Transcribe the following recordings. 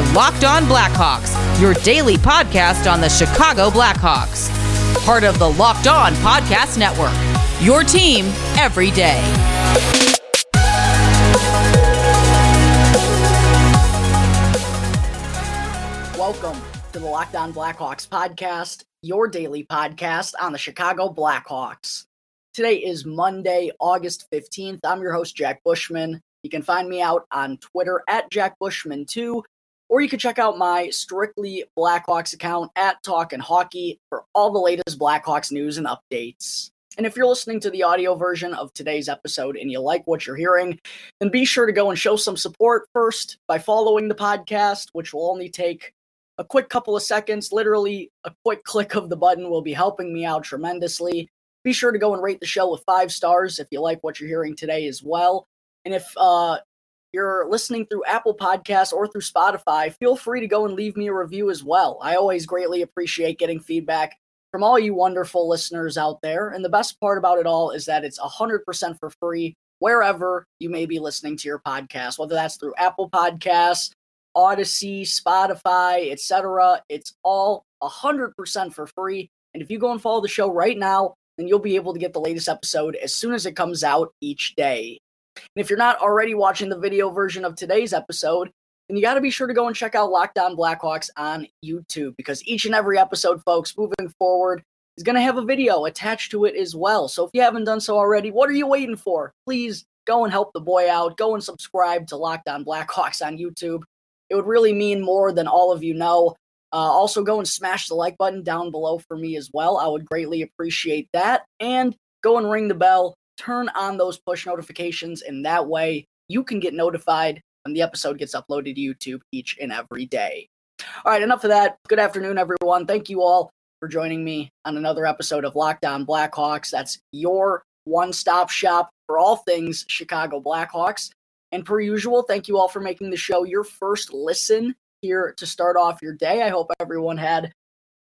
are Locked On Blackhawks, your daily podcast on the Chicago Blackhawks. Part of the Locked On Podcast Network. Your team every day. Welcome to the Locked On Blackhawks podcast, your daily podcast on the Chicago Blackhawks. Today is Monday, August 15th. I'm your host, Jack Bushman. You can find me out on Twitter at Jack Bushman2, or you can check out my strictly Blackhawks account at Talk and Hockey for all the latest Blackhawks news and updates. And if you're listening to the audio version of today's episode and you like what you're hearing, then be sure to go and show some support first by following the podcast, which will only take a quick couple of seconds. Literally, a quick click of the button will be helping me out tremendously. Be sure to go and rate the show with five stars if you like what you're hearing today as well. And if uh, you're listening through Apple Podcasts or through Spotify, feel free to go and leave me a review as well. I always greatly appreciate getting feedback from all you wonderful listeners out there. And the best part about it all is that it's 100% for free wherever you may be listening to your podcast, whether that's through Apple Podcasts, Audacy, Spotify, etc. It's all 100% for free. And if you go and follow the show right now, then you'll be able to get the latest episode as soon as it comes out each day. And if you're not already watching the video version of today's episode, then you got to be sure to go and check out Locked On Blackhawks on YouTube because each and every episode, folks, moving forward, is going to have a video attached to it as well. So if you haven't done so already, what are you waiting for? Please go and help the boy out. Go and subscribe to Locked On Blackhawks on YouTube. It would really mean more than all of you know. Uh, also, go and smash the like button down below for me as well. I would greatly appreciate that. And go and ring the bell turn on those push notifications, and that way you can get notified when the episode gets uploaded to YouTube each and every day. All right, enough of that. Good afternoon, everyone. Thank you all for joining me on another episode of Locked On Blackhawks. That's your one stop shop for all things Chicago Blackhawks. And per usual, thank you all for making the show your first listen here to start off your day. I hope everyone had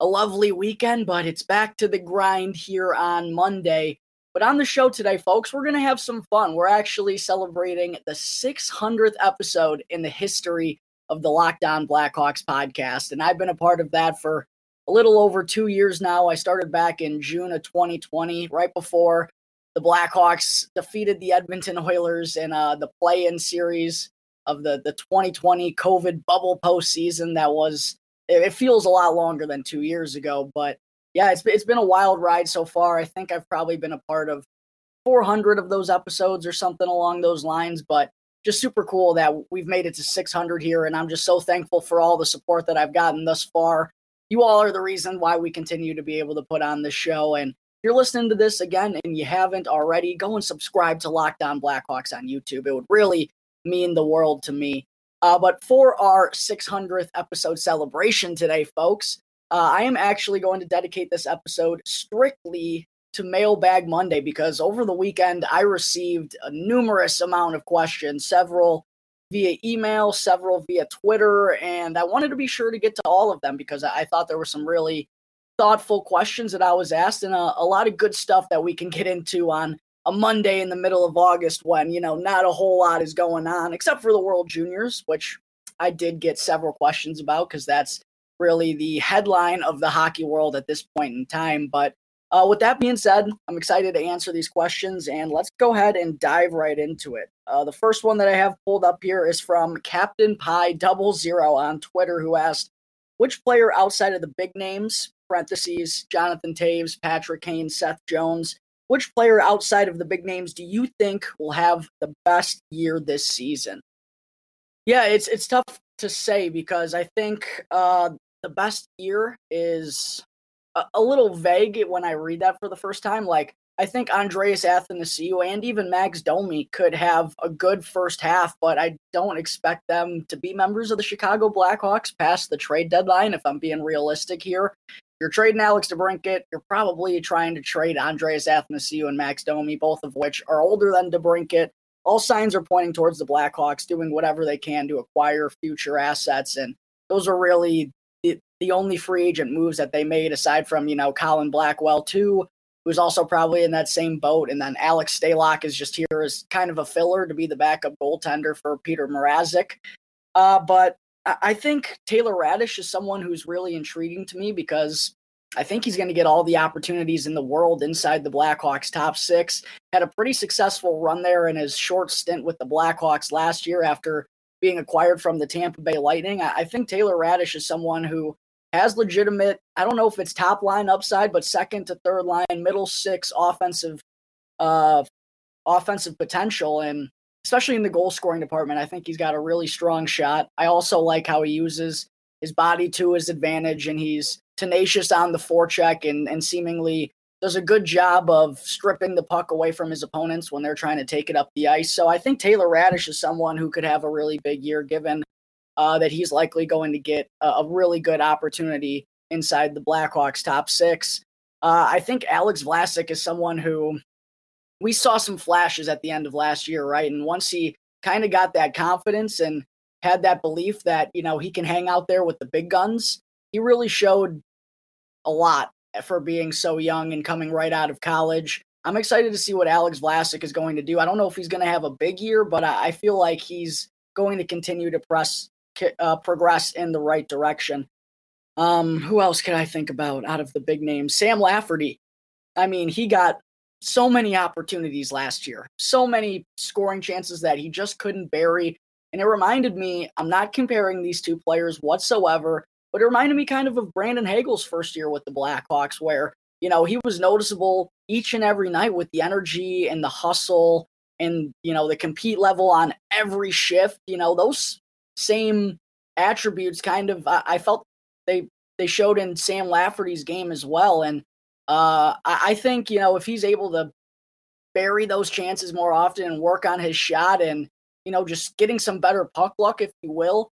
a lovely weekend, but it's back to the grind here on Monday. But on the show today, folks, we're going to have some fun. We're actually celebrating the 600th episode in the history of the Locked On Blackhawks podcast. And I've been a part of that for a little over two years now. I started back in June of 2020, right before the Blackhawks defeated the Edmonton Oilers in uh, the play in series of the, the 2020 COVID bubble postseason. That was, it feels a lot longer than two years ago, but yeah, it's it's been a wild ride so far. I think I've probably been a part of 400 of those episodes or something along those lines, but just super cool that we've made it to 600 here and I'm just so thankful for all the support that I've gotten thus far. You all are the reason why we continue to be able to put on this show and if you're listening to this again and you haven't already, go and subscribe to Locked On Blackhawks on YouTube. It would really mean the world to me. Uh, but for our 600th episode celebration today, folks, uh, I am actually going to dedicate this episode strictly to Mailbag Monday because over the weekend I received a numerous amount of questions, several via email, several via Twitter, and I wanted to be sure to get to all of them because I thought there were some really thoughtful questions that I was asked and a, a lot of good stuff that we can get into on a Monday in the middle of August when, you know, not a whole lot is going on except for the World Juniors, which I did get several questions about because that's really the headline of the hockey world at this point in time. But uh, with that being said, I'm excited to answer these questions and let's go ahead and dive right into it. Uh, the first one that I have pulled up here is from Captain Pie Double Zero on Twitter, who asked, "Which player outside of the big names (parentheses Jonathan Toews, Patrick Kane, Seth Jones), which player outside of the big names do you think will have the best year this season?" Yeah, it's it's tough to say because I think uh, the best year is a, a, little vague when I read that for the first time. Like, I think Andreas Athanasiou and even Max Domi could have a good first half, but I don't expect them to be members of the Chicago Blackhawks past the trade deadline, if I'm being realistic here. You're trading Alex DeBrincat. You're probably trying to trade Andreas Athanasiou and Max Domi, both of which are older than DeBrincat. All signs are pointing towards the Blackhawks doing whatever they can to acquire future assets, and those are really the, only free agent moves that they made aside from, you know, Colin Blackwell too, who's also probably in that same boat. And then Alex Stalock is just here as kind of a filler to be the backup goaltender for Peter Mrazek. Uh, but I think Taylor Raddysh is someone who's really intriguing to me because I think he's going to get all the opportunities in the world inside the Blackhawks top six. Had a pretty successful run there in his short stint with the Blackhawks last year after being acquired from the Tampa Bay Lightning. I think Taylor Raddysh is someone who has legitimate, I don't know if it's top line upside, but second to third line, middle six offensive uh offensive potential and especially in the goal scoring department, I think he's got a really strong shot. I also like how he uses his body to his advantage and he's tenacious on the forecheck and, and seemingly does a good job of stripping the puck away from his opponents when they're trying to take it up the ice. So I think Taylor Raddysh is someone who could have a really big year given uh, that he's likely going to get a, a, really good opportunity inside the Blackhawks top six. Uh, I think Alex Vlasic is someone who we saw some flashes at the end of last year, right? And once he kind of got that confidence and had that belief that, you know, he can hang out there with the big guns, he really showed a lot for being so young and coming right out of college. I'm excited to see what Alex Vlasic is going to do. I don't know if he's going to have a big year, but I, feel like he's going to continue to press uh, progress in the right direction. Um, who else can I think about out of the big names? Sam Lafferty. I mean, he got so many opportunities last year, so many scoring chances that he just couldn't bury. And it reminded me, I'm not comparing these two players whatsoever, but it reminded me kind of of Brandon Hagel's first year with the Blackhawks, where, you know, he was noticeable each and every night with the energy and the hustle and, you know, the compete level on every shift. You know, those same attributes kind of, I, I felt they, they showed in Sam Lafferty's game as well. And uh, I, I think, you know, if he's able to bury those chances more often and work on his shot and, you know, just getting some better puck luck, if you will,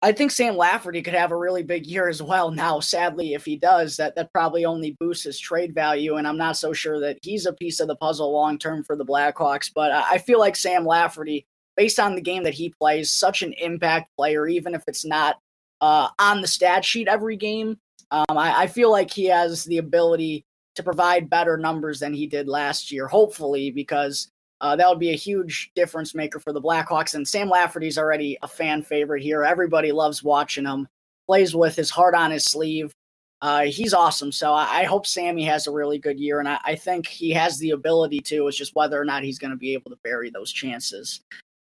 I think Sam Lafferty could have a really big year as well. Now, sadly, if he does, that that probably only boosts his trade value, and I'm not so sure that he's a piece of the puzzle long term for the Blackhawks. But I feel like Sam Lafferty, based on the game that he plays, such an impact player, even if it's not uh, on the stat sheet every game. Um, I, I feel like he has the ability to provide better numbers than he did last year. Hopefully, because uh, that would be a huge difference maker for the Blackhawks. And Sam Lafferty's already a fan favorite here. Everybody loves watching him. Plays with his heart on his sleeve. Uh, he's awesome. So I, I, hope Sammy has a really good year, and I, I, think he has the ability to. It's just whether or not he's going to be able to bury those chances.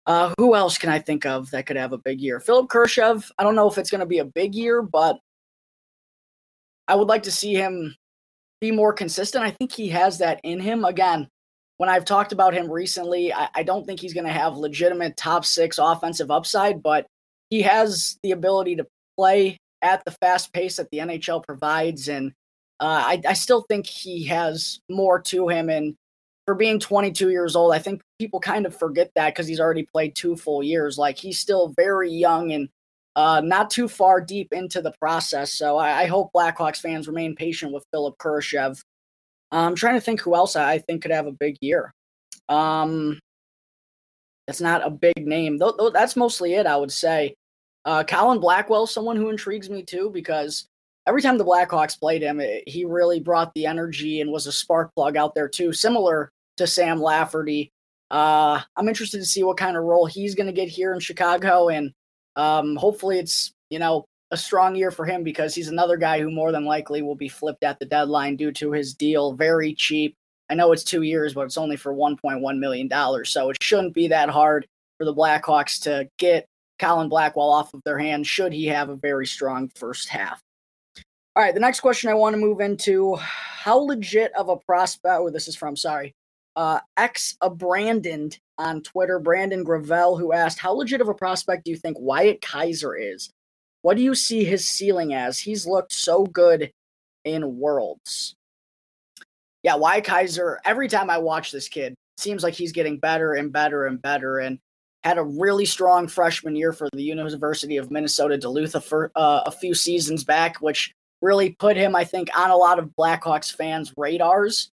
Uh, who else can I think of that could have a big year? Philip Kurashev. I don't know if it's going to be a big year, but I would like to see him be more consistent. I think he has that in him. Again, when I've talked about him recently, I, I don't think he's going to have legitimate top six offensive upside, but he has the ability to play at the fast pace that the NHL provides. And uh, I, I still think he has more to him. And for being 22 years old, I think people kind of forget that because he's already played two full years. Like he's still very young and uh, not too far deep into the process. So I, I hope Blackhawks fans remain patient with Philip Kurashev. I'm trying to think who else I think could have a big year. Um, that's not a big name. Though, that's mostly it, I would say. Uh, Colin Blackwell, someone who intrigues me too, because every time the Blackhawks played him, it, he really brought the energy and was a spark plug out there too, similar to Sam Lafferty. Uh, I'm interested to see what kind of role he's going to get here in Chicago, and um, hopefully it's you know a strong year for him because he's another guy who more than likely will be flipped at the deadline due to his deal. Very cheap. I know it's two years, but it's only for $1.1 million. So it shouldn't be that hard for the Blackhawks to get Colin Blackwell off of their hands, should he have a very strong first half. All right, the next question I want to move into how legit of a prospect, oh, this is from, sorry, uh, ex a Brandon on Twitter, Brandon Gravel, who asked, How legit of a prospect do you think Wyatt Kaiser is? What do you see his ceiling as? He's looked so good in Worlds. Yeah, Wyatt Kaiser, every time I watch this kid, seems like he's getting better and better and better and had a really strong freshman year for the University of Minnesota Duluth a, uh, a few seasons back, which really put him, I think, on a lot of Blackhawks fans' radars.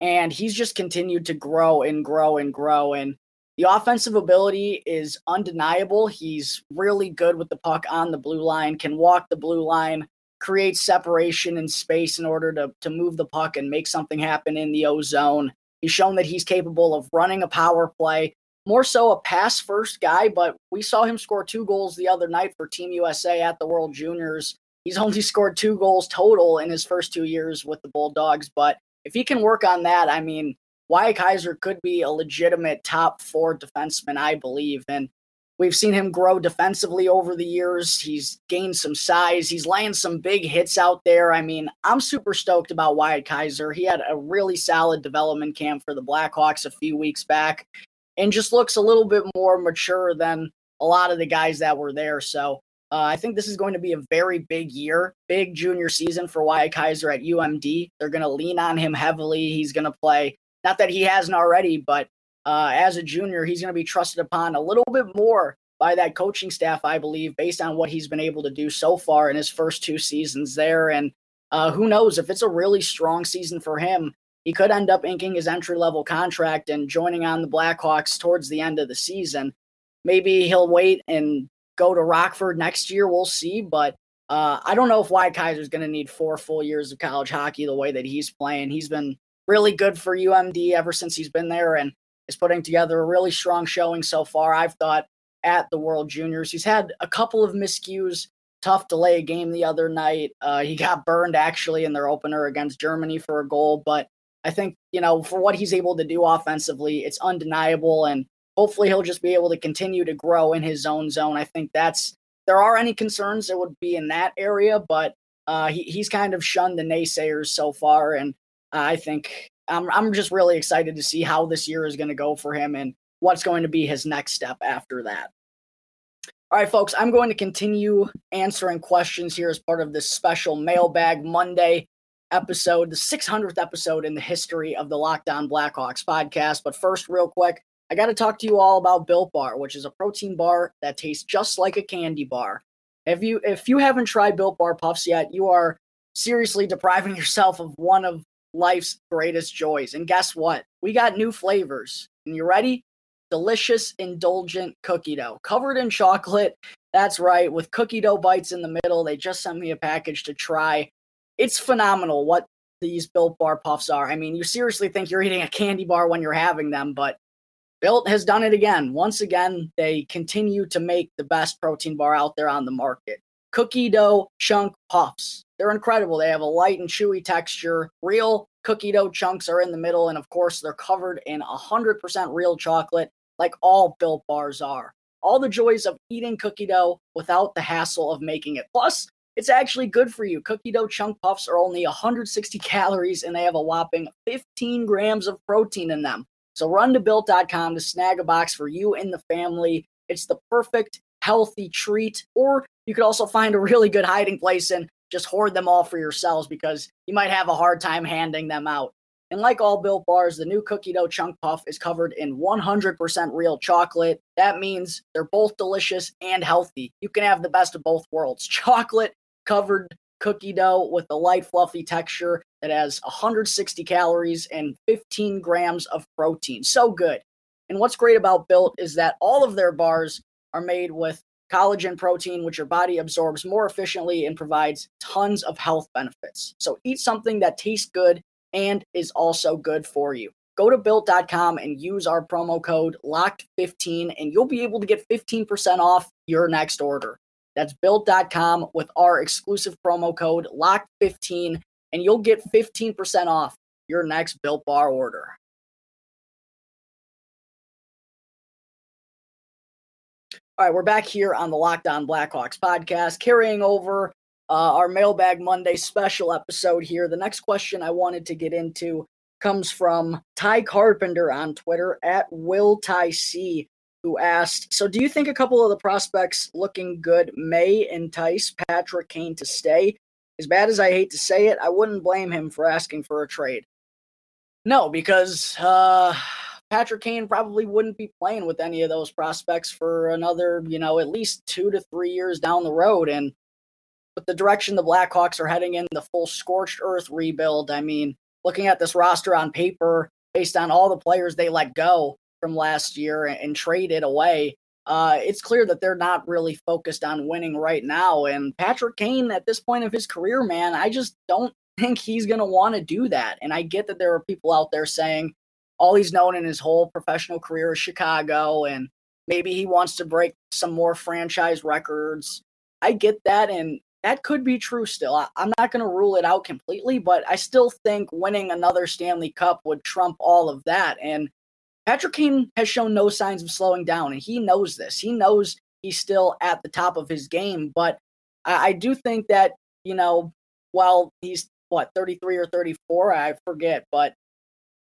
And he's just continued to grow and grow and grow. And the offensive ability is undeniable. He's really good with the puck on the blue line, can walk the blue line, create separation and space in order to, to move the puck and make something happen in the O zone. He's shown that he's capable of running a power play. more so a pass first guy, but we saw him score two goals the other night for Team USA at the World Juniors. He's only scored two goals total in his first two years with the Bulldogs, but if he can work on that, I mean, Wyatt Kaiser could be a legitimate top four defenseman, I believe. And we've seen him grow defensively over the years. He's gained some size. He's laying some big hits out there. I mean, I'm super stoked about Wyatt Kaiser. He had a really solid development camp for the Blackhawks a few weeks back and just looks a little bit more mature than a lot of the guys that were there. So uh, I think this is going to be a very big year, big junior season for Wyatt Kaiser at UMD. They're going to lean on him heavily. He's going to play not that he hasn't already, but uh, as a junior, he's going to be trusted upon a little bit more by that coaching staff, I believe, based on what he's been able to do so far in his first two seasons there. And uh, who knows if it's a really strong season for him, he could end up inking his entry level contract and joining on the Blackhawks towards the end of the season. Maybe he'll wait and go to Rockford next year. We'll see. But uh, I don't know if Wyatt Kaiser is going to need four full years of college hockey the way that he's playing. He's been really good for UMD ever since he's been there and is putting together a really strong showing so far. I've thought at the World Juniors. He's had a couple of miscues, tough delay game the other night. Uh, he got burned actually in their opener against Germany for a goal, but I think, you know, for what he's able to do offensively, it's undeniable. And hopefully he'll just be able to continue to grow in his own zone. I think that's, there are any concerns that would be in that area, but uh, he, he's kind of shunned the naysayers so far. And I think I'm I'm just really excited to see how this year is going to go for him and what's going to be his next step after that. All right, folks, I'm going to continue answering questions here as part of this special Mailbag Monday episode, the 600th episode in the history of the Locked On Blackhawks podcast. But first, real quick, I got to talk to you all about Built Bar, which is a protein bar that tastes just like a candy bar. If you if you haven't tried Built Bar Puffs yet, you are seriously depriving yourself of one of life's greatest joys. And guess what? We got new flavors. And you ready? Delicious, indulgent cookie dough covered in chocolate. That's right, with cookie dough bites in the middle. They just sent me a package to try. It's phenomenal what these Built Bar Puffs are. I mean, you seriously think you're eating a candy bar when you're having them, but Built has done it again. Once again, they continue to make the best protein bar out there on the market. Cookie dough chunk puffs. They're incredible. They have a light and chewy texture. Real cookie dough chunks are in the middle. And of course, they're covered in 100% real chocolate, like all built bars are. All the joys of eating cookie dough without the hassle of making it. Plus, it's actually good for you. Cookie dough chunk puffs are only 160 calories and they have a whopping 15 grams of protein in them. So run to built.com to snag a box for you and the family. It's the perfect healthy treat. Or you could also find a really good hiding place and just hoard them all for yourselves because you might have a hard time handing them out. And like all built bars, the new cookie dough chunk puff is covered in 100% real chocolate. That means they're both delicious and healthy. You can have the best of both worlds chocolate covered cookie dough with a light, fluffy texture that has 160 calories and 15 grams of protein. So good. And what's great about Built is that all of their bars are made with collagen protein, which your body absorbs more efficiently and provides tons of health benefits. So eat something that tastes good and is also good for you. Go to built.com and use our promo code LOCKED15 and you'll be able to get 15% off your next order. That's built.com with our exclusive promo code LOCK15, and you'll get 15% off your next built bar order. All right, we're back here on the Locked On Blackhawks podcast, carrying over uh, our Mailbag Monday special episode here. The next question I wanted to get into comes from Ty Carpenter on Twitter at Will Ty C, who asked, "So, do you think a couple of the prospects looking good may entice Patrick Kane to stay? As bad as I hate to say it, I wouldn't blame him for asking for a trade. No, because." Uh, Patrick Kane probably wouldn't be playing with any of those prospects for another, you know, at least two to three years down the road. And with the direction the Blackhawks are heading in, the full scorched earth rebuild, I mean, looking at this roster on paper, based on all the players they let go from last year and, and traded away, uh, it's clear that they're not really focused on winning right now. And Patrick Kane, at this point of his career, man, I just don't think he's going to want to do that. And I get that there are people out there saying, all he's known in his whole professional career is Chicago, and maybe he wants to break some more franchise records. I get that, and that could be true still. I, am not going to rule it out completely, but I still think winning another Stanley Cup would trump all of that. And Patrick Kane has shown no signs of slowing down, and he knows this. He knows he's still at the top of his game, but I, I do think that, you know, while he's what, 33 or 34, I forget, but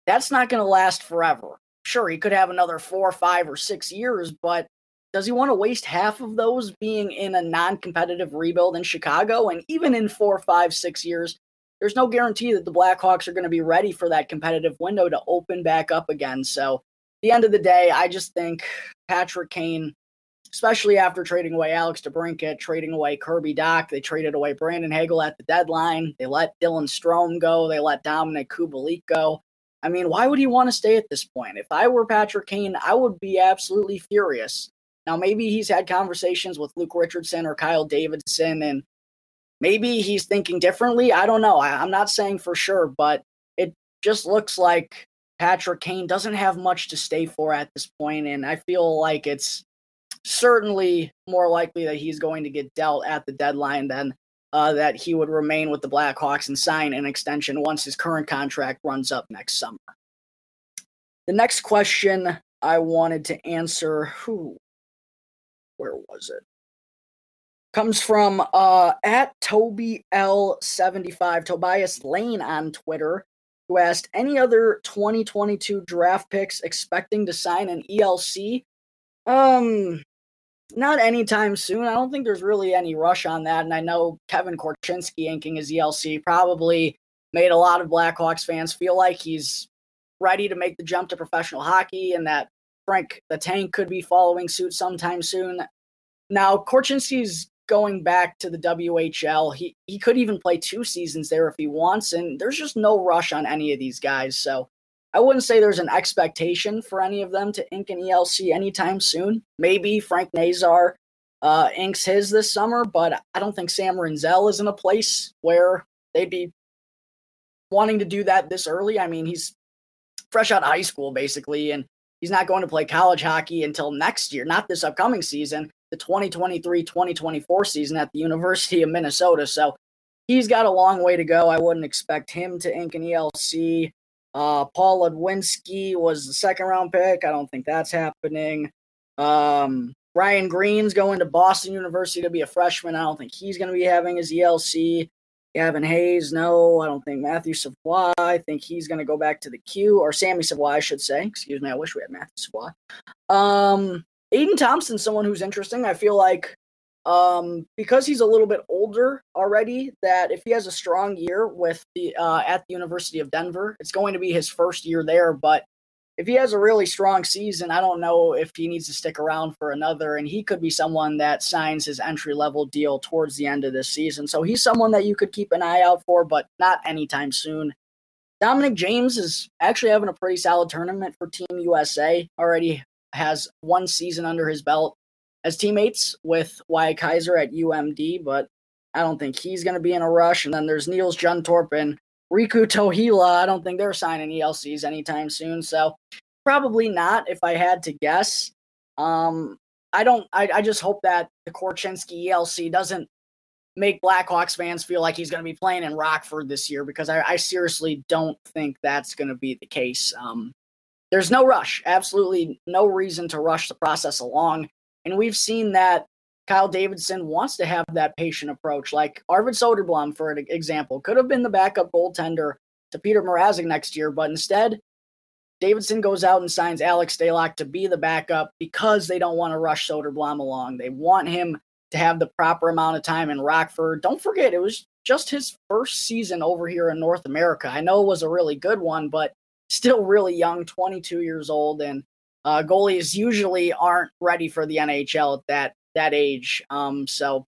that's not going to last forever. Sure, he could have another four, five, or six years, but does he want to waste half of those being in a non competitive rebuild in Chicago? And even in four, five, six years, there's no guarantee that the Blackhawks are going to be ready for that competitive window to open back up again. So, the end of the day, I just think Patrick Kane, especially after trading away Alex DeBrincat, trading away Kirby Dach, they traded away Brandon Hagel at the deadline. They let Dylan Strome go. They let Dominik Kubalik go. I mean, why would he want to stay at this point? If I were Patrick Kane, I would be absolutely furious. Now, maybe he's had conversations with Luke Richardson or Kyle Davidson, and maybe he's thinking differently. I don't know. I, am not saying for sure, but it just looks like Patrick Kane doesn't have much to stay for at this point, and I feel like it's certainly more likely that he's going to get dealt at the deadline than uh, that he would remain with the Blackhawks and sign an extension once his current contract runs up next summer. The next question I wanted to answer, who, where was it? Comes from uh, at Toby L75, Tobias Lane on Twitter, who asked any other 2022 draft picks expecting to sign an ELC. Um, not anytime soon. I don't think there's really any rush on that. And I know Kevin Korchinski inking his ELC probably made a lot of Blackhawks fans feel like he's ready to make the jump to professional hockey and that Frank the Tank could be following suit sometime soon. Now, Korchinski's going back to the WHL. He he could even play two seasons there if he wants, and there's just no rush on any of these guys. So I wouldn't say there's an expectation for any of them to ink an ELC anytime soon. Maybe Frank Nazar uh, inks his this summer, but I don't think Sam Rinzel is in a place where they'd be wanting to do that this early. I mean, he's fresh out of high school, basically, and he's not going to play college hockey until next year, not this upcoming season, the 2023 2024 season at the University of Minnesota. So he's got a long way to go. I wouldn't expect him to ink an ELC. Uh, Paul Ludwinski was the second round pick. I don't think that's happening. Um, Ryan Greene's going to Boston University to be a freshman. I don't think he's going to be having his ELC. Gavin Hayes, no, I don't think Matthew Savoie. I think he's going to go back to the Q or Sammy Savoie, I should say. Excuse me. I wish we had Matthew Savoie. Um, Aidan Thompson, someone who's interesting. I feel like um, because he's a little bit older already, that if he has a strong year with the uh, at the University of Denver, it's going to be his first year there. But if he has a really strong season, I don't know if he needs to stick around for another. And he could be someone that signs his entry level deal towards the end of this season. So he's someone that you could keep an eye out for, but not anytime soon. Dominic James is actually having a pretty solid tournament for Team USA. Already has one season under his belt as teammates with Wyatt Kaiser at UMD, but I don't think he's going to be in a rush. And then there's Nils Juntorp and Riku Tohila. I don't think they're signing ELCs anytime soon. So probably not if I had to guess. Um, I don't, I, I just hope that the Korchinski ELC doesn't make Blackhawks fans feel like he's going to be playing in Rockford this year because I, I seriously don't think that's going to be the case. Um, there's no rush, absolutely no reason to rush the process along. And we've seen that Kyle Davidson wants to have that patient approach. Like Arvid Soderblom, for an example, could have been the backup goaltender to Peter Mrazek next year, but instead, Davidson goes out and signs Alex Stalock to be the backup because they don't want to rush Soderblom along. They want him to have the proper amount of time in Rockford. Don't forget, it was just his first season over here in North America. I know it was a really good one, but still really young, 22 years old, and uh, goalies usually aren't ready for the NHL at that that age. Um, so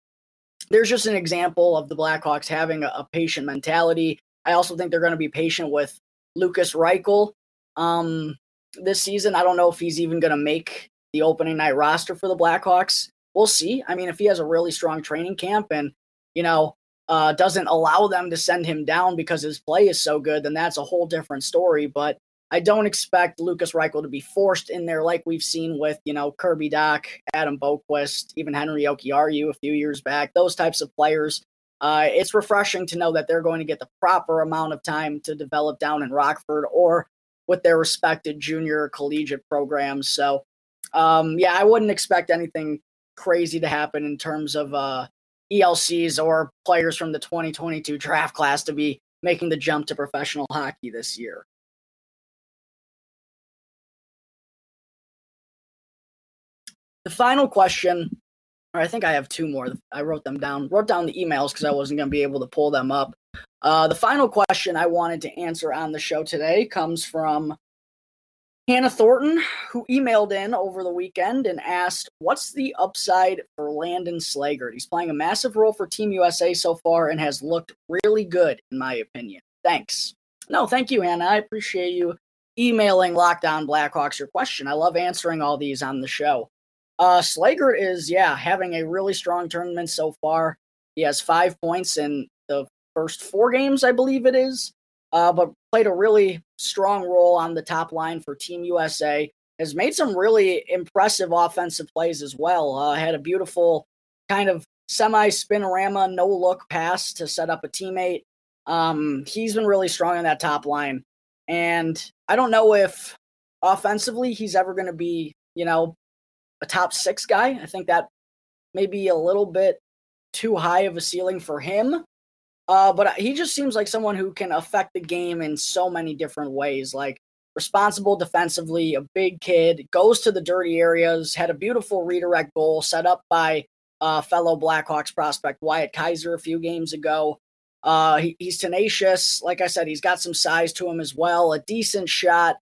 there's just an example of the Blackhawks having a, a patient mentality. I also think they're going to be patient with Lukas Reichel um, this season. I don't know if he's even going to make the opening night roster for the Blackhawks. We'll see. I mean, if he has a really strong training camp and you know uh, doesn't allow them to send him down because his play is so good, then that's a whole different story. But I don't expect Lukas Reichel to be forced in there like we've seen with, you know, Kirby Dach, Adam Boqvist, even Henri Jokiharju a few years back, those types of players. Uh, it's refreshing to know that they're going to get the proper amount of time to develop down in Rockford or with their respected junior collegiate programs. So, um, yeah, I wouldn't expect anything crazy to happen in terms of uh, ELCs or players from the 2022 draft class to be making the jump to professional hockey this year. The final question, or I think I have two more. I wrote them down, wrote down the emails because I wasn't going to be able to pull them up. Uh, the final question I wanted to answer on the show today comes from Hannah Thornton, who emailed in over the weekend and asked, What's the upside for Landon Slaggert? He's playing a massive role for Team USA so far and has looked really good, in my opinion. Thanks. No, thank you, Hannah. I appreciate you emailing Locked On Blackhawks your question. I love answering all these on the show. Uh, is, yeah, having a really strong tournament so far. He has five points in the first four games, I believe it is uh, but played a really strong role on the top line for Team USA. Has made some really impressive offensive plays as well. Uh, had a beautiful kind of semi spinorama, no look pass to set up a teammate. Um, he's been really strong on that top line. And I don't know if offensively he's ever going to be, you know, a top six guy. I think that may be a little bit too high of a ceiling for him. Uh, but he just seems like someone who can affect the game in so many different ways. Like responsible defensively, a big kid, goes to the dirty areas, had a beautiful redirect goal set up by uh, fellow Blackhawks prospect Wyatt Kaiser a few games ago. Uh, he, he's tenacious. Like I said, he's got some size to him as well. A decent shot.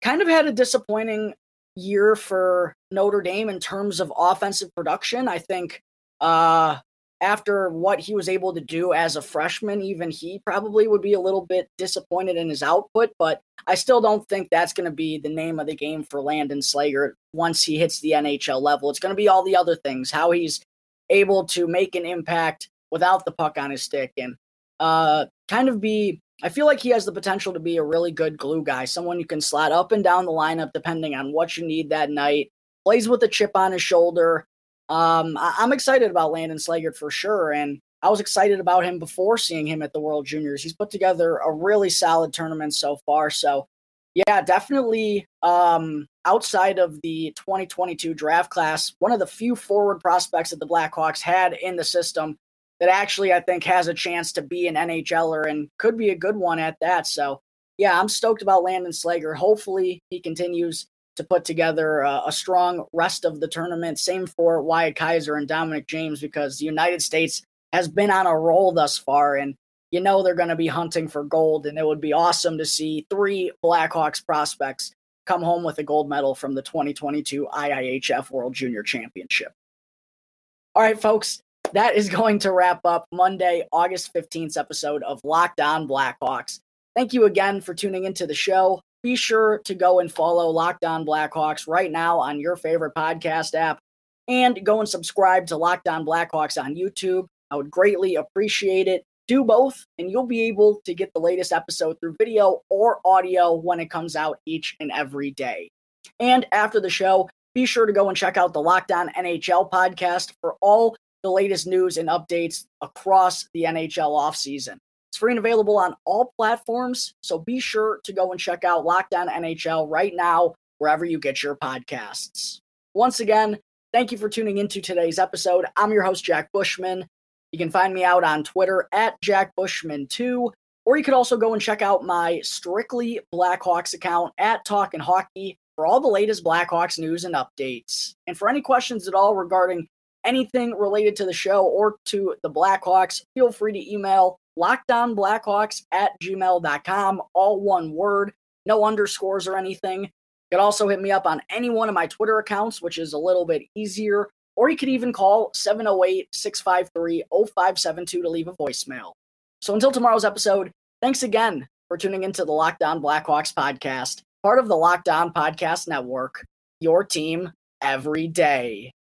Kind of had a disappointing year for Notre Dame in terms of offensive production. I think uh, after what he was able to do as a freshman, even he probably would be a little bit disappointed in his output. But I still don't think that's going to be the name of the game for Landon Slaggert once he hits the NHL level. It's going to be all the other things, how he's able to make an impact without the puck on his stick and uh, kind of be. I feel like he has the potential to be a really good glue guy, someone you can slot up and down the lineup depending on what you need that night. Plays with a chip on his shoulder um, I- am excited about Landon Slaggert for sure. And I was excited about him before seeing him at the World Juniors. He's put together a really solid tournament so far. So, yeah, definitely um, outside of the 2022 draft class, one of the few forward prospects that the Blackhawks had in the system that actually I think has a chance to be an NHLer and could be a good one at that. So, yeah, I'm stoked about Landon Slaggert. Hopefully, he continues to put together a, a, strong rest of the tournament. Same for Wyatt Kaiser and Dominic James because the United States has been on a roll thus far, and you know they're going to be hunting for gold. And it would be awesome to see three Blackhawks prospects come home with a gold medal from the 2022 IIHF World Junior Championship. All right, folks, that is going to wrap up Monday, August 15th episode of Locked On Blackhawks. Thank you again for tuning into the show be sure to go and follow Locked On Blackhawks right now on your favorite podcast app and go and subscribe to Locked On Blackhawks on YouTube. I would greatly appreciate it. Do both, and you'll be able to get the latest episode through video or audio when it comes out each and every day. And after the show, be sure to go and check out the Locked On NHL podcast for all the latest news and updates across the NHL offseason. It's free and available on all platforms, so be sure to go and check out Locked On NHL right now, wherever you get your podcasts. Once again, thank you for tuning into today's episode. I'm your host, Jack Bushman. You can find me out on Twitter at Jack Bushman2, or you could also go and check out my Strictly Blackhawks account at Talkin' Hockey for all the latest Blackhawks news and updates. And for any questions at all regarding anything related to the show or to the Blackhawks, feel free to email lockdownblackhawks at gmail.com, all one word, no underscores or anything. You could also hit me up on any one of my Twitter accounts, which is a little bit easier, or you could even call 708 653 0572 to leave a voicemail. So until tomorrow's episode, thanks again for tuning into the Locked On Blackhawks podcast, part of the Locked On Podcast Network, your team every day.